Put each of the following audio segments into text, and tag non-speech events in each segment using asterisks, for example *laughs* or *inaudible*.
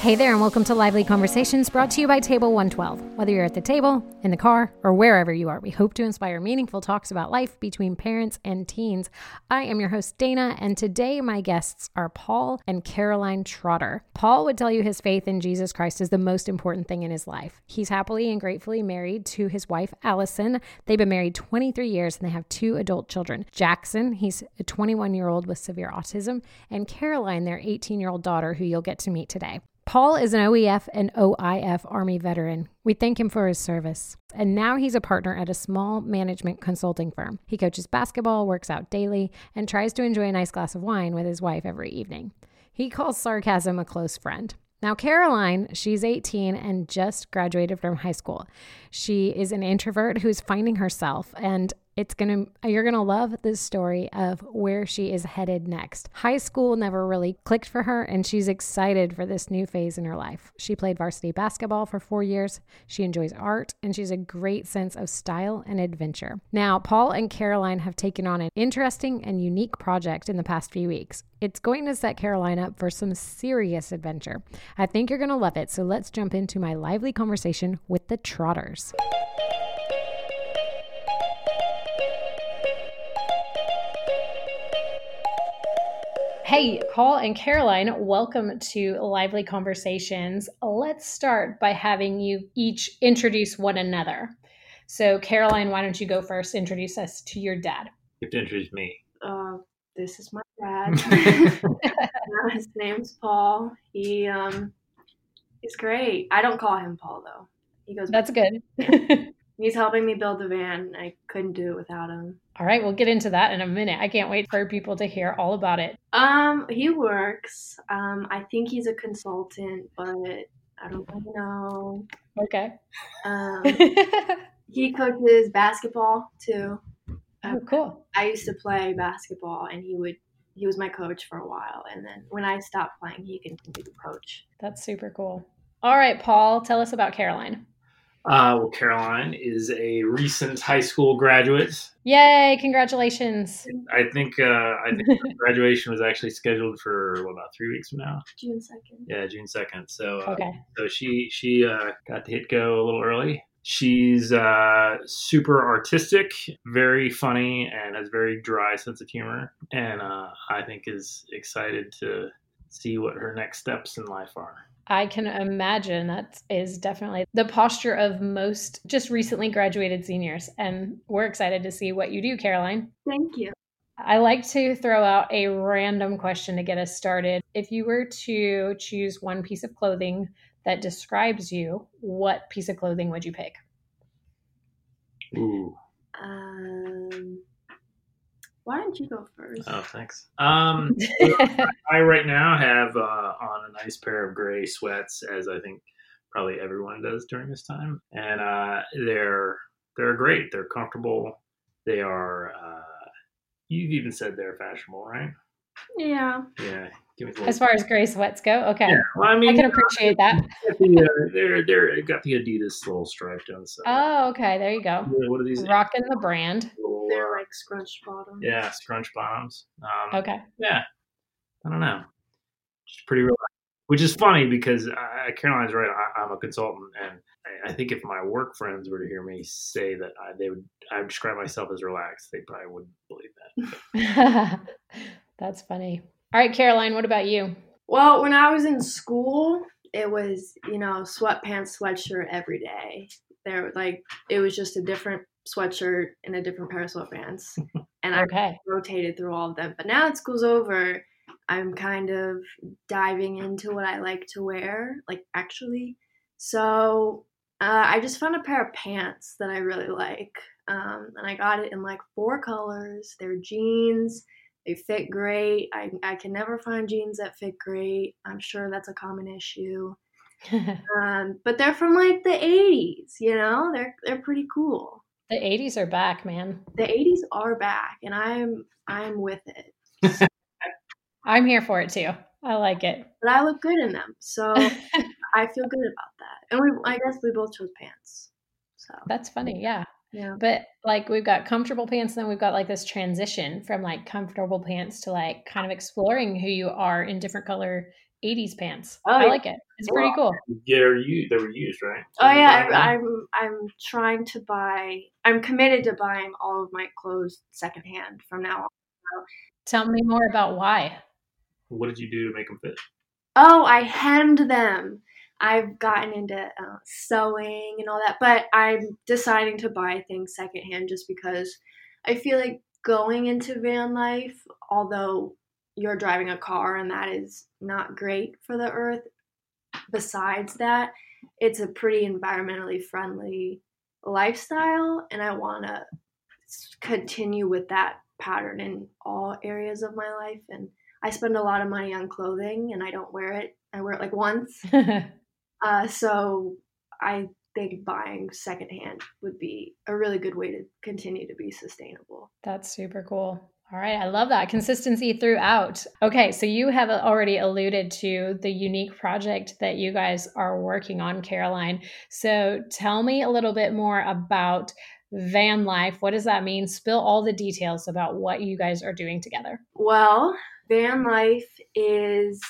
Hey there, and welcome to Lively Conversations brought to you by Table 112. Whether you're at the table, in the car, or wherever you are, we hope to inspire meaningful talks about life between parents and teens. I am your host, Dana, and today my guests are Paul and Caroline Trotter. Paul would tell you his faith in Jesus Christ is the most important thing in his life. He's happily and gratefully married to his wife, Allison. They've been married 23 years and they have two adult children Jackson, he's a 21 year old with severe autism, and Caroline, their 18 year old daughter, who you'll get to meet today. Paul is an OEF and OIF Army veteran. We thank him for his service. And now he's a partner at a small management consulting firm. He coaches basketball, works out daily, and tries to enjoy a nice glass of wine with his wife every evening. He calls sarcasm a close friend. Now, Caroline, she's 18 and just graduated from high school. She is an introvert who's finding herself, and it's gonna you're gonna love this story of where she is headed next. High school never really clicked for her, and she's excited for this new phase in her life. She played varsity basketball for four years. She enjoys art, and she's a great sense of style and adventure. Now, Paul and Caroline have taken on an interesting and unique project in the past few weeks. It's going to set Caroline up for some serious adventure. I think you're gonna love it. So let's jump into my lively conversation with the Trotters. Hey, Paul and Caroline, welcome to Lively Conversations. Let's start by having you each introduce one another. So, Caroline, why don't you go first? Introduce us to your dad. You have to introduce me. Uh, this is my dad. *laughs* *laughs* His name's Paul. He um, he's great. I don't call him Paul though. He goes. That's good. *laughs* He's helping me build the van. I couldn't do it without him. All right, we'll get into that in a minute. I can't wait for people to hear all about it. Um, he works. Um, I think he's a consultant, but I don't really know. Okay. Um, *laughs* he coaches basketball too. oh, cool. I used to play basketball, and he would. He was my coach for a while, and then when I stopped playing, he continued to coach. That's super cool. All right, Paul, tell us about Caroline. Uh, well, Caroline is a recent high school graduate. Yay! Congratulations. I think uh, I think *laughs* graduation was actually scheduled for what, about three weeks from now. June second. Yeah, June second. So uh, Okay. so she she uh, got to hit go a little early. She's uh, super artistic, very funny, and has very dry sense of humor. And uh, I think is excited to see what her next steps in life are. I can imagine that is definitely the posture of most just recently graduated seniors. And we're excited to see what you do, Caroline. Thank you. I like to throw out a random question to get us started. If you were to choose one piece of clothing that describes you, what piece of clothing would you pick? Ooh. Um, why don't you go first? Oh, thanks. Um, *laughs* I right now have uh, on a nice pair of gray sweats, as I think probably everyone does during this time, and uh, they're they're great. They're comfortable. They are. Uh, you've even said they're fashionable, right? yeah. Yeah. Give me a As far as gray sweats go, okay. yeah. Well, I mean, I mean, can appreciate that. got the, uh, they're they're got the Adidas little stripe down the side. Oh, okay. There you go. Yeah, what are these? Rocking the brand. Little, They're like scrunch bottom. yeah, scrunch bottoms. Um, Okay. Yeah, I don't know. Just pretty relaxed. Which is funny because uh, Caroline's right. I, I'm a consultant, and I, I think if my work friends were to hear me say that, I, they would. I would describe myself as relaxed. They probably wouldn't believe that. *laughs* That's funny. All right, Caroline, what about you? Well, when I was in school, it was you know sweatpants, sweatshirt every day. There, like it was just a different sweatshirt and a different pair of sweatpants, *laughs* and I Okay. rotated through all of them. But now that school's over, I'm kind of diving into what I like to wear, like actually. So uh, I just found a pair of pants that I really like, um, and I got it in like four colors. They're jeans. They fit great. I, I can never find jeans that fit great. I'm sure that's a common issue. *laughs* Um, but they're from like the 80s, you know? They're they're pretty cool. The 80s are back, man. The 80s are back and I'm I'm with it. *laughs* I'm here for it too. I like it. But I look good in them. So *laughs* I feel good about that. And we I guess we both chose pants. So That's funny. Yeah. yeah. But like we've got comfortable pants, and then we've got like this transition from like comfortable pants to like kind of exploring who you are in different color 80s pants. Oh, I yeah. like it. It's pretty cool. They're u- they were used, right? Oh yeah, Something like I, I'm I'm trying to buy. I'm committed to buying all of my clothes secondhand from now on. Tell me more about why. What did you do to make them fit? Oh, I hemmed them. I've gotten into uh, sewing and all that, but I'm deciding to buy things secondhand just because I feel like going into van life, although you're driving a car and that is not great for the earth, besides that, it's a pretty environmentally friendly lifestyle, and I want to continue with that pattern in all areas of my life. And I spend a lot of money on clothing, and I don't wear it. I wear it like once. *laughs* Uh, so I think buying secondhand would be a really good way to continue to be sustainable. That's super cool. All right, I love that consistency throughout. Okay, so you have already alluded to the unique project that you guys are working on, Caroline. So tell me a little bit more about van life. What does that mean? Spill all the details about what you guys are doing together. Well, van life is,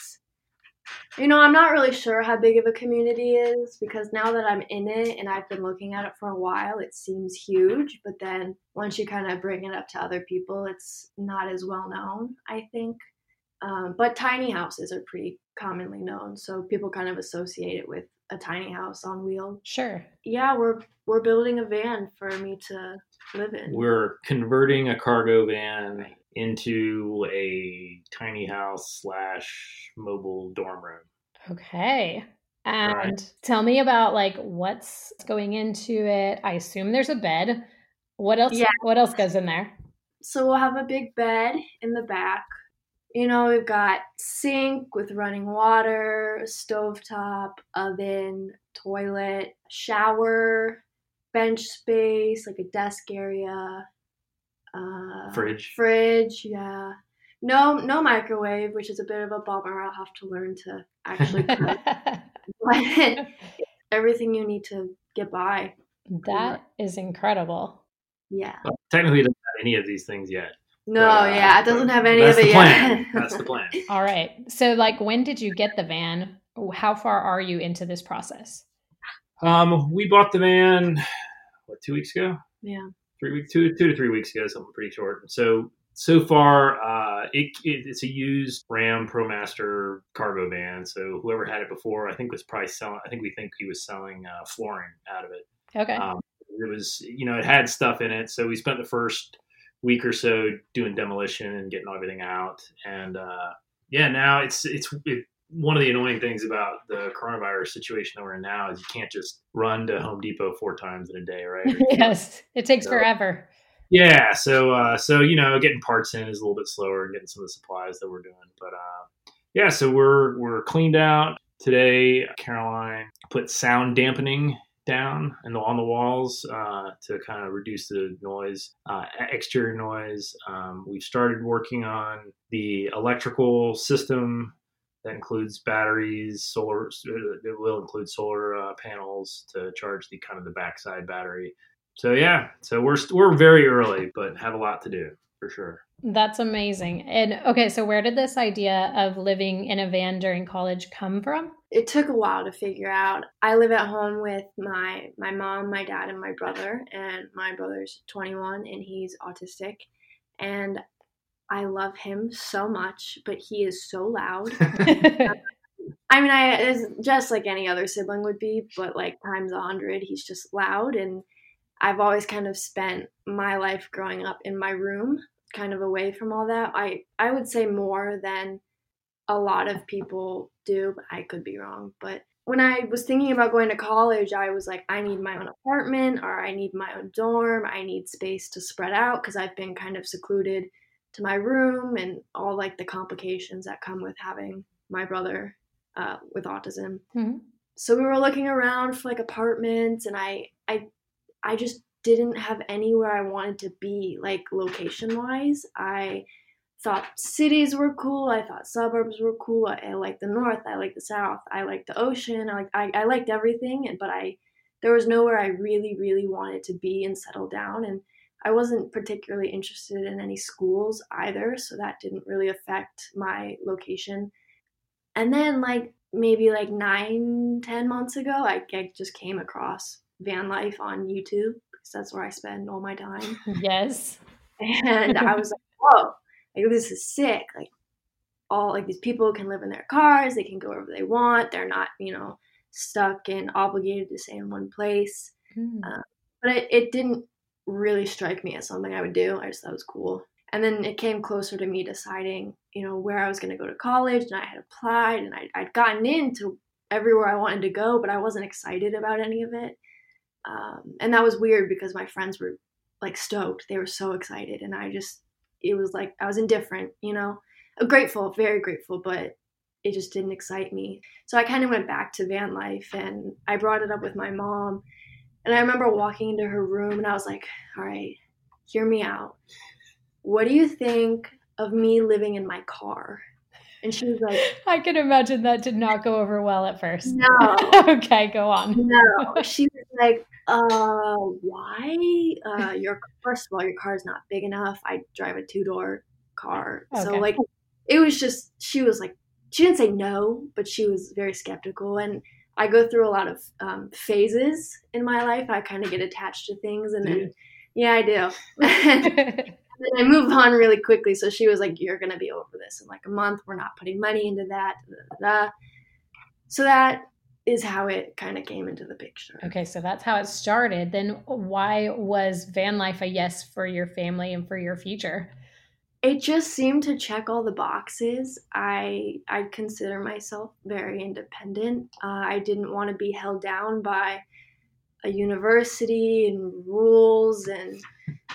you know, I'm not really sure how big of a community is because now that I'm in it and I've been looking at it for a while, it seems huge. But then once you kind of bring it up to other people, it's not as well known, I think. Um, but tiny houses are pretty commonly known, so people kind of associate it with a tiny house on wheels. Sure. Yeah, we're we're building a van for me to live in. We're converting a cargo van into a tiny house slash mobile dorm room. Okay. And Right. tell me about like what's going into it. I assume there's a bed. What else Yeah. what else goes in there? So we'll have a big bed in the back. You know, we've got sink with running water, a stovetop, oven, toilet, shower, bench space, like a desk area, uh, Fridge. fridge, yeah. No, no microwave, which is a bit of a bummer. I'll have to learn to actually cook. but *laughs* *laughs* everything you need to get by. that is incredible. Yeah. Well, technically, it doesn't have any of these things yet. No, But, uh, yeah, it doesn't have any of it yet. plan. That's the plan. *laughs* All right. So like when did you get the van? How far are you into this process? Um, we bought the van what two weeks ago, yeah. Three weeks, two two to three weeks ago, something pretty short. So so far, uh, it, it it's a used Ram ProMaster cargo van. So whoever had it before, I think was probably selling. I think we think he was selling uh, flooring out of it. Okay. Um, it was, you know, it had stuff in it. So we spent the first week or so doing demolition and getting everything out. And uh, yeah, now it's it's it, one of the annoying things about the coronavirus situation that we're in now is you can't just run to Home Depot four times in a day, right? *laughs* yes. It takes So- forever. Yeah, so uh, so you know, getting parts in is a little bit slower, and getting some of the supplies that we're doing. But uh, yeah, so we're we're cleaned out today. Caroline put sound dampening down and on the walls uh, to kind of reduce the noise, uh, exterior noise. Um, we've started working on the electrical system that includes batteries, solar. It will include solar uh, panels to charge the kind of the backside battery. So yeah, so we're we're very early, but have a lot to do for sure. That's amazing. And okay, so where did this idea of living in a van during college come from? It took a while to figure out. I live at home with my my mom, my dad, and my brother. And my brother's 21 and he's autistic. And I love him so much, but he is so loud. *laughs* I mean, I it's just like any other sibling would be, but like times a hundred. He's just loud, and I've always kind of spent my life growing up in my room, kind of away from all that. I I would say more than a lot of people do, but I could be wrong. But when I was thinking about going to college, I was like, I need my own apartment, or I need my own dorm. I need space to spread out because I've been kind of secluded to my room and all like the complications that come with having my brother uh, with autism. Mhm. So we were looking around for like apartments, and I, I, I just didn't have anywhere I wanted to be, like location wise. I thought cities were cool. I thought suburbs were cool. I, I liked the north. I liked the south. I liked the ocean. I, like, I, I liked everything, and but I, there was nowhere I really, really wanted to be and settle down, and I wasn't particularly interested in any schools either, so that didn't really affect my location And then like maybe like nine, ten months ago, I, I just came across van life on YouTube because that's where I spend all my time. *laughs* Yes. And I was *laughs* like, whoa, like this is sick. Like all like these people can live in their cars, they can go wherever they want. They're not, you know, stuck and obligated to stay in one place. Mm. Uh, but it, it didn't really strike me as something I would do. I just thought it was cool. And then it came closer to me deciding, you know, where I was going to go to college, and I had applied, and I, I'd gotten into everywhere I wanted to go, but I wasn't excited about any of it. Um, and that was weird because my friends were like stoked; they were so excited, and I just, it was like I was indifferent, you know, grateful, very grateful, but it just didn't excite me. So I kind of went back to van life, and I brought it up with my mom. And I remember walking into her room, and I was like, "All right, hear me out." what do you think of me living in my car? And she was like, I can imagine that did not go over well at first. No. *laughs* okay, go on. No. She was like, uh, why? Uh, your first of all, your car is not big enough. I drive a two door car. So like it was just she was like she didn't say no, but she was very skeptical and I go through a lot of um, phases in my life. I kind of get attached to things and then yeah, I do. *laughs* and then I move on really quickly. So she was like, "You're gonna be over this in like a month. We're not putting money into that." Da, da, da, da. So that is how it kind of came into the picture. okay, so that's how it started. Then why was van life a yes for your family and for your future? It just seemed to check all the boxes. I I consider myself very independent. Uh, I didn't want to be held down by a university and rules and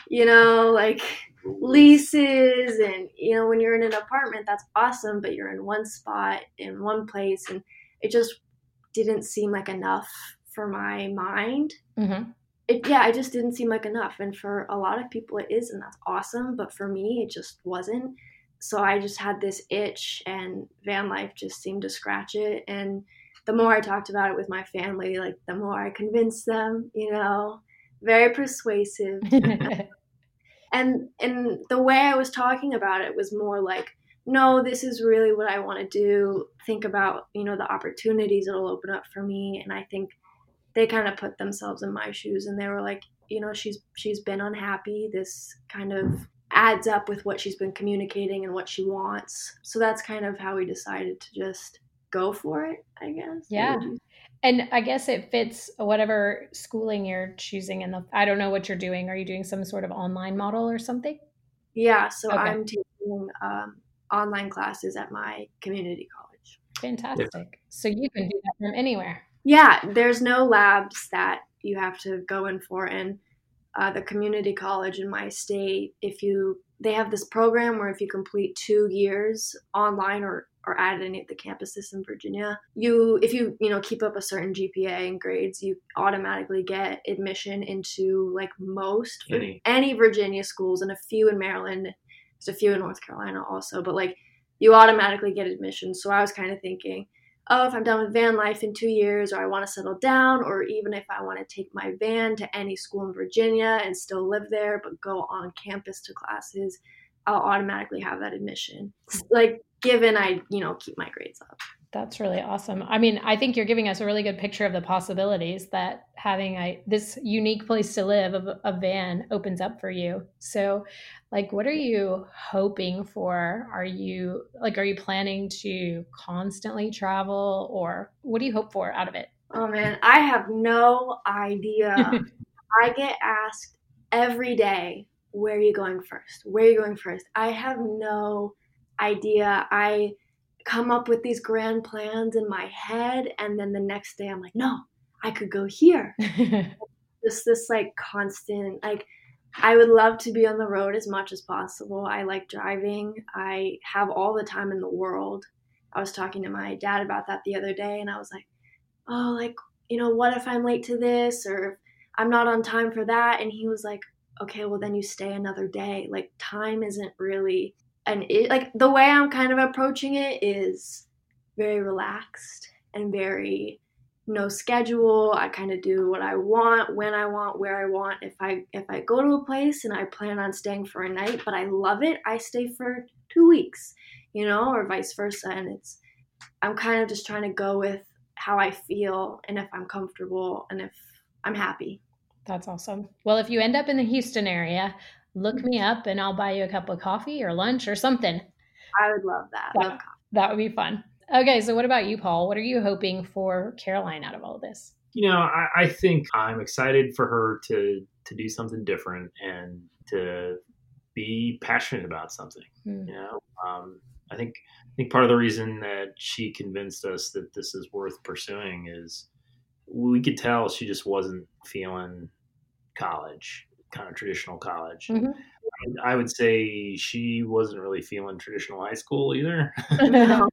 you know like leases and you know when you're in an apartment that's awesome but you're in one spot in one place and it just didn't seem like enough for my mind Mm-hmm. It yeah it just didn't seem like enough and for a lot of people it is and that's awesome but for me it just wasn't. So i just had this itch and van life just seemed to scratch it and the more i talked about it with my family like the more i convinced them you know very persuasive. *laughs* And and the way i was talking about it was more like no this is really what i want to do. Think about you know the opportunities it'll open up for me and i think they kind of put themselves in my shoes and they were like you know she's she's been unhappy this kind of adds up with what she's been communicating and what she wants so that's kind of how we decided to just go for it i guess Yeah. And I guess it fits whatever schooling you're choosing in the I don't know what you're doing. Are you doing some sort of online model or something? yeah so Okay. i'm taking um, online classes at my community college Fantastic. So you can do that from anywhere. Yeah, there's no labs that you have to go in for. And uh, the community college in my state, if you they have this program where if you complete two years online or or at any of the campuses in Virginia, you if you you know keep up a certain GPA and grades, you automatically get admission into like most Any. any Virginia schools and a few in Maryland. There's a few in North Carolina also, but like you automatically get admission. So I was kind of thinking, oh, if I'm done with van life in two years, or I want to settle down, or even if I want to take my van to any school in Virginia and still live there, but go on campus to classes, I'll automatically have that admission. Like, given I, you know, keep my grades up. That's really awesome. I mean, I think you're giving us a really good picture of the possibilities that having a this unique place to live of a van opens up for you. So, like what are you hoping for? Are you like are you planning to constantly travel or what do you hope for out of it? Oh man, I have no idea. *laughs* I get asked every day, where are you going first? Where are you going first? I have no idea. I come up with these grand plans in my head, and then the next day I'm like, no, I could go here. *laughs* Just this like constant, like, I would love to be on the road as much as possible. I like driving, I have all the time in the world. I was talking to my dad about that the other day, and I was like, oh, like, you know, what if I'm late to this or I'm not on time for that? And he was like, okay, well, then you stay another day. Like, time isn't really an it. Like, the way I'm kind of approaching it is very relaxed and very no schedule. I kind of do what I want, when I want, where I want. If I if I go to a place and I plan on staying for a night, but I love it, I stay for 2 weeks, you know, or vice versa and it's I'm kind of just trying to go with how I feel and if I'm comfortable and if I'm happy. That's awesome. Well, if you end up in the Houston area, look me up and I'll buy you a cup of coffee or lunch or something. I would love that. That, love that would be fun. Okay, so what about you, Paul? What are you hoping for Caroline out of all of this? You know, I, I think I'm excited for her to to do something different and to be passionate about something. Mm. You know, um, I think I think part of the reason that she convinced us that this is worth pursuing is we could tell she just wasn't feeling college, kind of traditional college. Mm-hmm. I would say she wasn't really feeling traditional high school either. *laughs*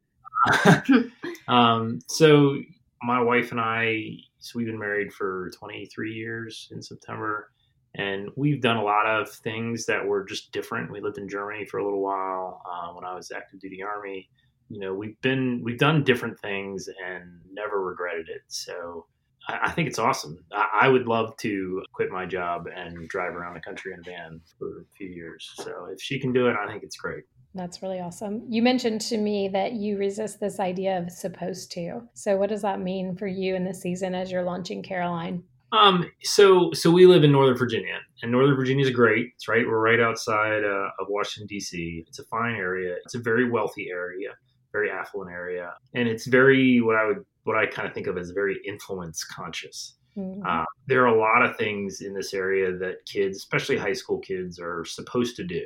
*laughs* *laughs* um, so my wife and I, so we've been married for 23 years in September, and we've done a lot of things that were just different. We lived in Germany for a little while uh, when I was active duty army. You know, we've been we've done different things and never regretted it. So I, think it's awesome. I, I, would love to quit my job and drive around the country in a van for a few years. So if she can do it, I think it's great. That's really awesome. You mentioned to me that you resist this idea of supposed to. So what does that mean for you in the season as you're launching Caroline? Um, so so we live in Northern Virginia, and Northern Virginia is great. It's right. We're right outside uh, of Washington D.C. It's a fine area. It's a very wealthy area, very affluent area, and it's very what I would what I kind of think of as very influence conscious. Mm-hmm. Uh, there are a lot of things in this area that kids, especially high school kids, are supposed to do.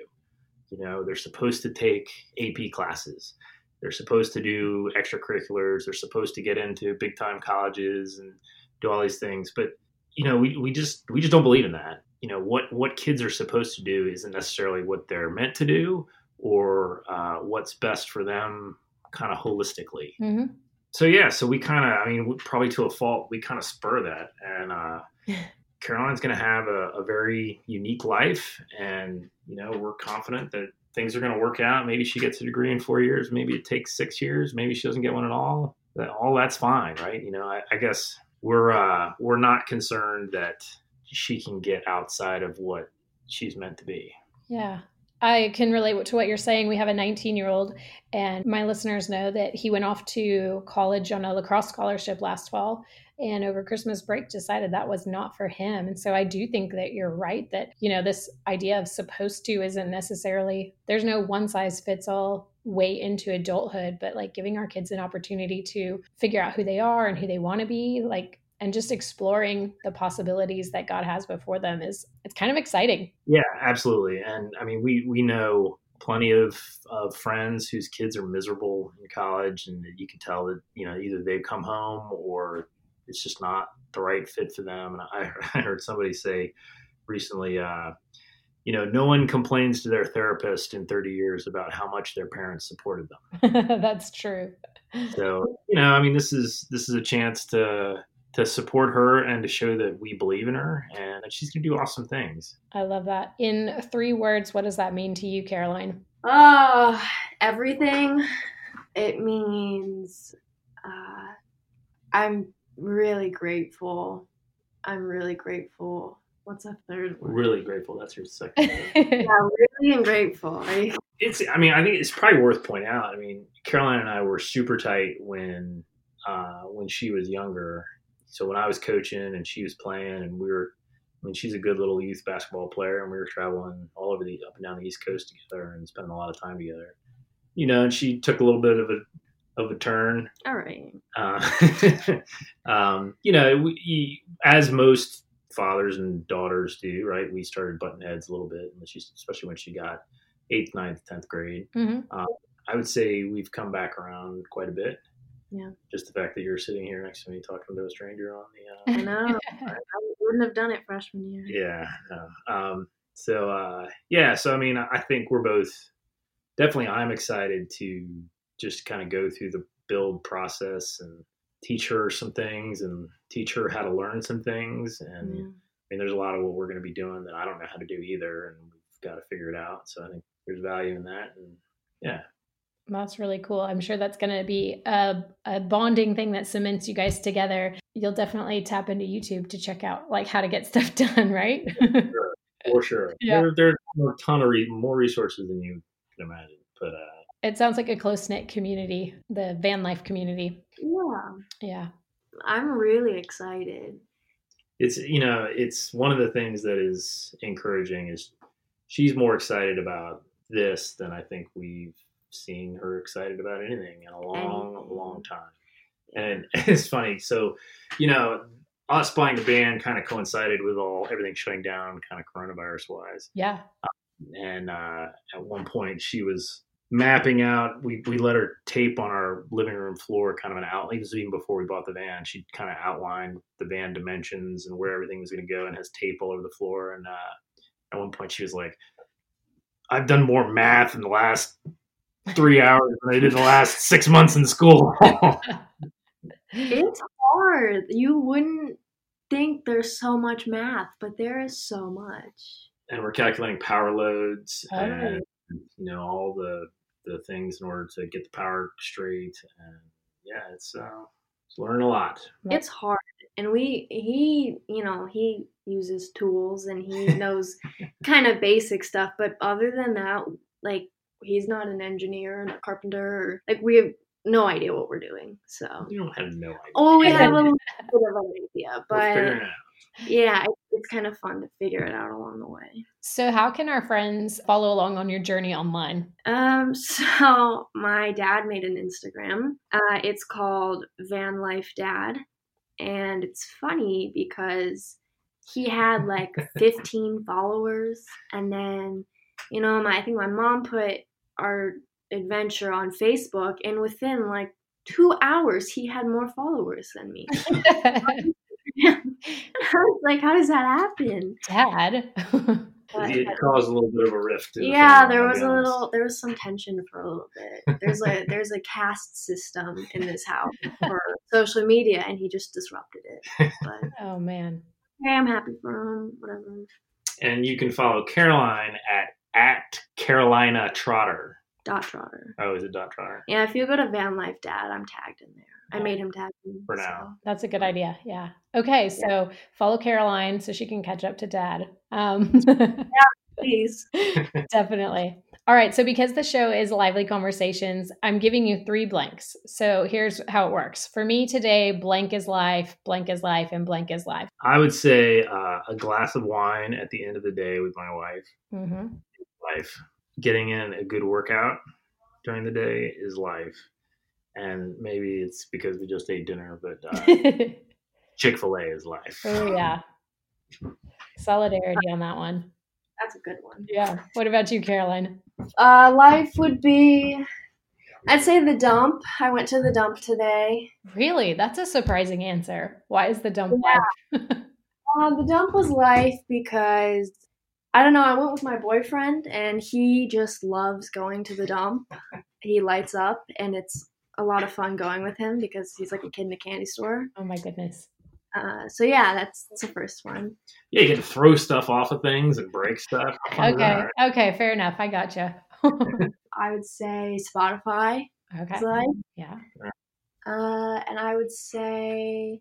You know, they're supposed to take AP classes. They're supposed to do extracurriculars. They're supposed to get into big time colleges and do all these things. But you know, we, we just we just don't believe in that. You know, what what kids are supposed to do isn't necessarily what they're meant to do or uh, what's best for them, kind of holistically. Mm-hmm. So yeah, so we kind of, I mean, probably to a fault, we kind of spur that, and uh, *laughs* Caroline's going to have a, a very unique life, and you know, we're confident that things are going to work out. Maybe she gets a degree in four years. Maybe it takes six years. Maybe she doesn't get one at all. All that's fine, right? You know, I, I guess we're uh, we're not concerned that she can get outside of what she's meant to be. Yeah. I can relate to what you're saying. We have a 19 year old, and my listeners know that he went off to college on a lacrosse scholarship last fall. And over Christmas break, decided that was not for him. And so I do think that you're right that, you know, this idea of supposed to isn't necessarily, there's no one size fits all way into adulthood, but like giving our kids an opportunity to figure out who they are and who they want to be, like, and just exploring the possibilities that God has before them is it's kind of exciting. Yeah, absolutely. And I mean, we we know plenty of, of friends whose kids are miserable in college and you can tell that you know either they've come home or it's just not the right fit for them and i, *laughs* I heard somebody say recently uh, you know, no one complains to their therapist in 30 years about how much their parents supported them. *laughs* That's true. So, you know, I mean, this is this is a chance to to support her and to show that we believe in her and that she's going to do awesome things. I love that. In three words, what does that mean to you, Caroline? Oh, everything. It means uh, I'm really grateful. I'm really grateful What's a third word? Really grateful. That's your second. *laughs* yeah, really and grateful. Right? It's. I mean, I think it's probably worth pointing out. I mean, Caroline and I were super tight when uh, when she was younger. So when I was coaching and she was playing, and we were. I mean, she's a good little youth basketball player, and we were traveling all over the up and down the East Coast together and spending a lot of time together. You know, and she took a little bit of a of a turn. All right. Uh, *laughs* um, you know, we, as most fathers and daughters do, right? We started button heads a little bit, especially when she got eighth, ninth, tenth grade. Mm-hmm. Um, I would say we've come back around quite a bit. Yeah. Just the fact that you're sitting here next to me talking to a stranger on the. Uh, I know. I wouldn't have done it freshman year. Yeah. No. Um, so uh, yeah. So I mean, I think we're both definitely. I'm excited to just kind of go through the build process and teach her some things and teach her how to learn some things. And yeah. I mean, there's a lot of what we're going to be doing that I don't know how to do either, and we've got to figure it out. So I think there's value in that, and yeah. That's really cool. I'm sure that's going to be a, a bonding thing that cements you guys together. You'll definitely tap into YouTube to check out like how to get *laughs* stuff done, right? sure. For sure. *laughs* Yeah. There, there are a ton of re- more resources than you can imagine. But uh, It sounds like a close knit community, the van life community. Yeah. Yeah. I'm really excited. It's you know, it's one of the things that is encouraging is she's more excited about this than I think we've seen her excited about anything in a long, long time. And *laughs* it's funny. So, you know, us buying the band kind of coincided with all everything shutting down, kind of coronavirus wise. Yeah. And uh, at one point, she was mapping out. We we let her tape on our living room floor, kind of an outline. This was even before we bought the van. She kind of outlined the van dimensions and where everything was going to go, and has tape all over the floor. And uh, at one point, she was like, "I've done more math in the last." Three hours than I did the last six months in school. *laughs* It's hard. You wouldn't think there's so much math, but there is so much. and we're calculating power loads Oh. and you know all the the things in order to get the power straight and yeah it's uh it's learning a lot It's hard. And we he, you know, he uses tools and he *laughs* knows kind of basic stuff, but other than that, like he's not an engineer and a carpenter or like we have no idea what we're doing. So you don't have no idea Oh, we have a *laughs* little bit of an idea, but yeah, it's kind of fun to figure it out along the way. So, how can our friends follow along on your journey online? Um, *laughs* so my dad made an Instagram. Uh, it's called Van Life Dad, and it's funny because he had like *laughs* 15 followers, and then you know, my I think my mom put our adventure on Facebook, and within like two hours, he had more followers than me. *laughs* *laughs* I was like, how does that happen? Dad. It caused a little bit of a rift in the yeah family, there was a little there was some tension for a little bit there's a *laughs* there's a caste system in this house for social media and he just disrupted it but oh, man. hey i'm happy for him whatever and you can follow caroline at at carolina trotter dot trotter oh is it dot trotter yeah if you go to van life dad i'm tagged in there i made him tag me For now. That's a good idea. Yeah. Okay. So, follow Caroline so she can catch up to dad. Um, *laughs* please *laughs* Definitely. All right. So, because the show is Lively Conversations, I'm giving you three blanks. So, here's how it works. For me today, blank is life, blank is life, and blank is life. i would say uh, a glass of wine at the end of the day with my wife hmm life. Getting in a good workout during the day is life. And maybe it's because we just ate dinner, but uh, *laughs* Chick fil A is life. oh, yeah. Solidarity on that one. that's a good one Yeah. What about you, Caroline? uh life would be i'd say the dump i went to the dump today Really? That's a surprising answer. Why is the dump life? *laughs* Uh, the dump was life because I don't know. I went with my boyfriend, and he just loves going to the dump. He lights up, and it's a lot of fun going with him because he's like a kid in a candy store. oh, my goodness. Uh, so yeah, that's, that's the first one. Yeah, you get to throw stuff off of things and break stuff. How fun is Okay. Okay. Fair enough. I gotcha. *laughs* *laughs* I would say Spotify okay. is life, Yeah. uh, and I would say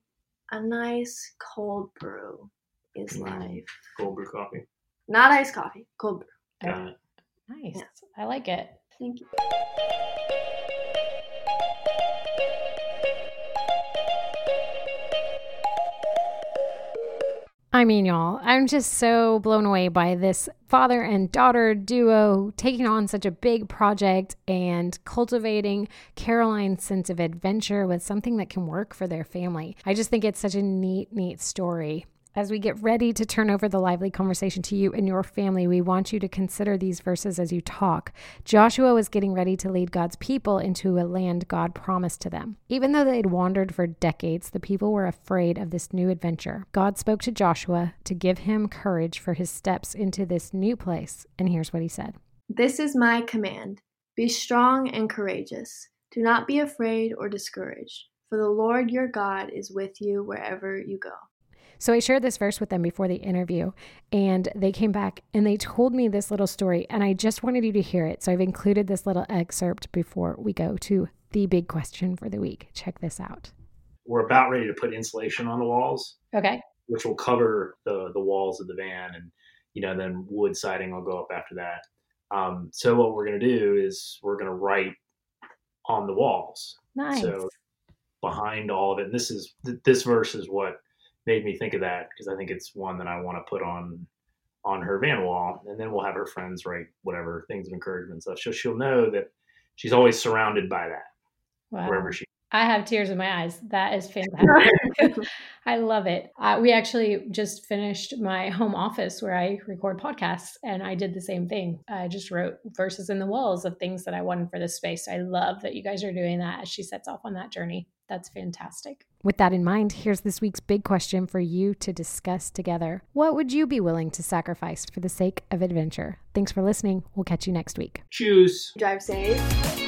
a nice cold brew is Mm. life. Cold brew coffee. Not iced coffee, cold brew. Got it. Nice. Yeah. I like it. Thank you. I mean, y'all, I'm just so blown away by this father and daughter duo taking on such a big project and cultivating Caroline's sense of adventure with something that can work for their family. I just think it's such a neat, neat story. As we get ready to turn over the lively conversation to you and your family, we want you to consider these verses as you talk. Joshua was getting ready to lead God's people into a land God promised to them. Even though they'd wandered for decades, the people were afraid of this new adventure. God spoke to Joshua to give him courage for his steps into this new place. And here's what he said This is my command Be strong and courageous. Do not be afraid or discouraged, for the Lord your God is with you wherever you go. So I shared this verse with them before the interview, and they came back and they told me this little story, and I just wanted you to hear it. So I've included this little excerpt before we go to the big question for the week. Check this out. We're about ready to put insulation on the walls, Okay. which will cover the the walls of the van, and you know then wood siding will go up after that. Um, so what we're going to do is we're going to write on the walls. Nice. So behind all of it, and this is this verse is what made me think of that because I think it's one that I want to put on on her van wall, and then we'll have her friends write whatever things of encouragement and stuff. So she'll know that she's always surrounded by that wow. wherever she. I have tears in my eyes. That is *laughs* fantastic. *laughs* I love it. Uh, we actually just finished my home office where I record podcasts, and I did the same thing. I just wrote verses in the walls of things that I wanted for this space. I love that you guys are doing that as she sets off on that journey. That's fantastic. With that in mind, here's this week's big question for you to discuss together. What would you be willing to sacrifice for the sake of adventure? Thanks for listening. We'll catch you next week. Choose. Drive safe.